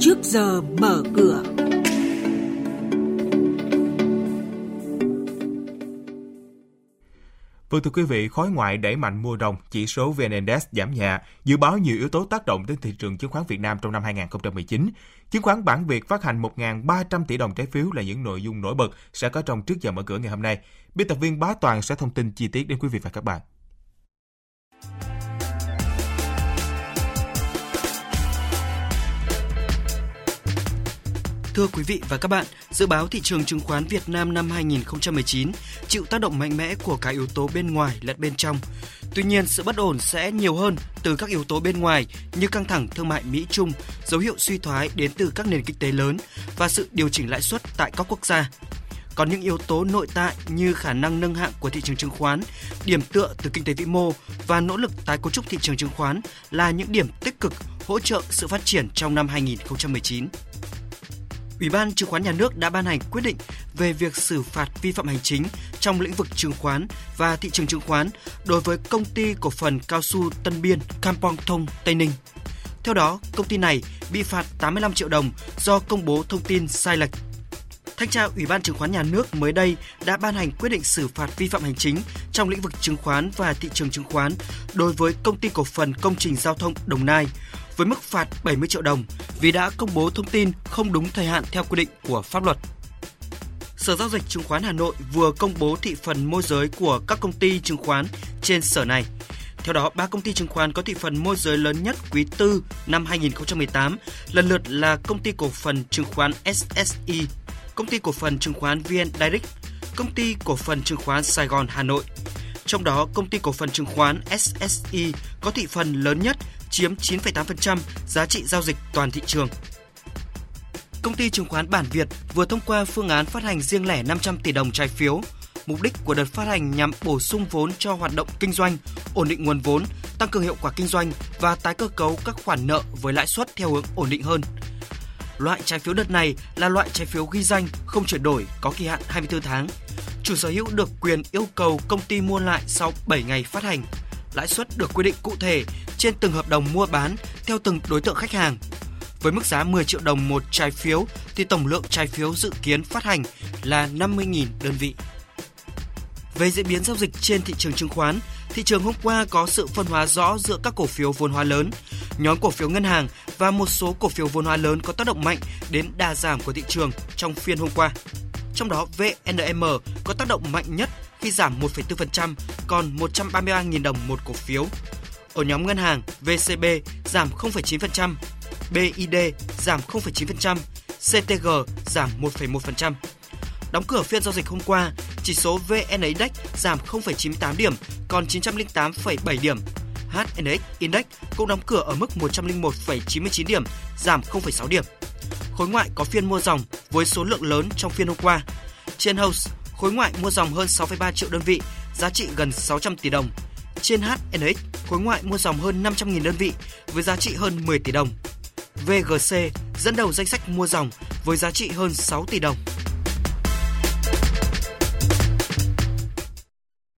trước giờ mở cửa. Vâng thưa quý vị, khối ngoại đẩy mạnh mua đồng, chỉ số VN Index giảm nhẹ, dự báo nhiều yếu tố tác động đến thị trường chứng khoán Việt Nam trong năm 2019. Chứng khoán bản Việt phát hành 1.300 tỷ đồng trái phiếu là những nội dung nổi bật sẽ có trong trước giờ mở cửa ngày hôm nay. Biên tập viên Bá Toàn sẽ thông tin chi tiết đến quý vị và các bạn. Thưa quý vị và các bạn, dự báo thị trường chứng khoán Việt Nam năm 2019 chịu tác động mạnh mẽ của cả yếu tố bên ngoài lẫn bên trong. Tuy nhiên, sự bất ổn sẽ nhiều hơn từ các yếu tố bên ngoài như căng thẳng thương mại Mỹ-Trung, dấu hiệu suy thoái đến từ các nền kinh tế lớn và sự điều chỉnh lãi suất tại các quốc gia. Còn những yếu tố nội tại như khả năng nâng hạng của thị trường chứng khoán, điểm tựa từ kinh tế vĩ mô và nỗ lực tái cấu trúc thị trường chứng khoán là những điểm tích cực hỗ trợ sự phát triển trong năm 2019. Ủy ban Chứng khoán Nhà nước đã ban hành quyết định về việc xử phạt vi phạm hành chính trong lĩnh vực chứng khoán và thị trường chứng khoán đối với công ty cổ phần cao su Tân Biên Campong Thông Tây Ninh. Theo đó, công ty này bị phạt 85 triệu đồng do công bố thông tin sai lệch. Thanh tra Ủy ban Chứng khoán Nhà nước mới đây đã ban hành quyết định xử phạt vi phạm hành chính trong lĩnh vực chứng khoán và thị trường chứng khoán đối với công ty cổ phần công trình giao thông Đồng Nai với mức phạt 70 triệu đồng vì đã công bố thông tin không đúng thời hạn theo quy định của pháp luật. Sở Giao dịch Chứng khoán Hà Nội vừa công bố thị phần môi giới của các công ty chứng khoán trên sở này. Theo đó, ba công ty chứng khoán có thị phần môi giới lớn nhất quý tư năm 2018 lần lượt là công ty cổ phần chứng khoán SSI, công ty cổ phần chứng khoán VN Direct, công ty cổ phần chứng khoán Sài Gòn Hà Nội. Trong đó, công ty cổ phần chứng khoán SSI có thị phần lớn nhất chiếm 9,8% giá trị giao dịch toàn thị trường. Công ty chứng khoán Bản Việt vừa thông qua phương án phát hành riêng lẻ 500 tỷ đồng trái phiếu. Mục đích của đợt phát hành nhằm bổ sung vốn cho hoạt động kinh doanh, ổn định nguồn vốn, tăng cường hiệu quả kinh doanh và tái cơ cấu các khoản nợ với lãi suất theo hướng ổn định hơn. Loại trái phiếu đợt này là loại trái phiếu ghi danh không chuyển đổi có kỳ hạn 24 tháng. Chủ sở hữu được quyền yêu cầu công ty mua lại sau 7 ngày phát hành. Lãi suất được quy định cụ thể trên từng hợp đồng mua bán theo từng đối tượng khách hàng. Với mức giá 10 triệu đồng một trái phiếu thì tổng lượng trái phiếu dự kiến phát hành là 50.000 đơn vị. Về diễn biến giao dịch trên thị trường chứng khoán, thị trường hôm qua có sự phân hóa rõ giữa các cổ phiếu vốn hóa lớn, nhóm cổ phiếu ngân hàng và một số cổ phiếu vốn hóa lớn có tác động mạnh đến đà giảm của thị trường trong phiên hôm qua. Trong đó VNM có tác động mạnh nhất khi giảm 1,4% còn 133.000 đồng một cổ phiếu. Ở nhóm ngân hàng, VCB giảm 0,9%, BID giảm 0,9%, CTG giảm 1,1%. Đóng cửa phiên giao dịch hôm qua, chỉ số VN Index giảm 0,98 điểm, còn 908,7 điểm. HNX Index cũng đóng cửa ở mức 101,99 điểm, giảm 0,6 điểm. Khối ngoại có phiên mua dòng với số lượng lớn trong phiên hôm qua. Trên House, khối ngoại mua dòng hơn 6,3 triệu đơn vị, giá trị gần 600 tỷ đồng. Trên HNX, khối ngoại mua dòng hơn 500.000 đơn vị với giá trị hơn 10 tỷ đồng. VGC dẫn đầu danh sách mua dòng với giá trị hơn 6 tỷ đồng.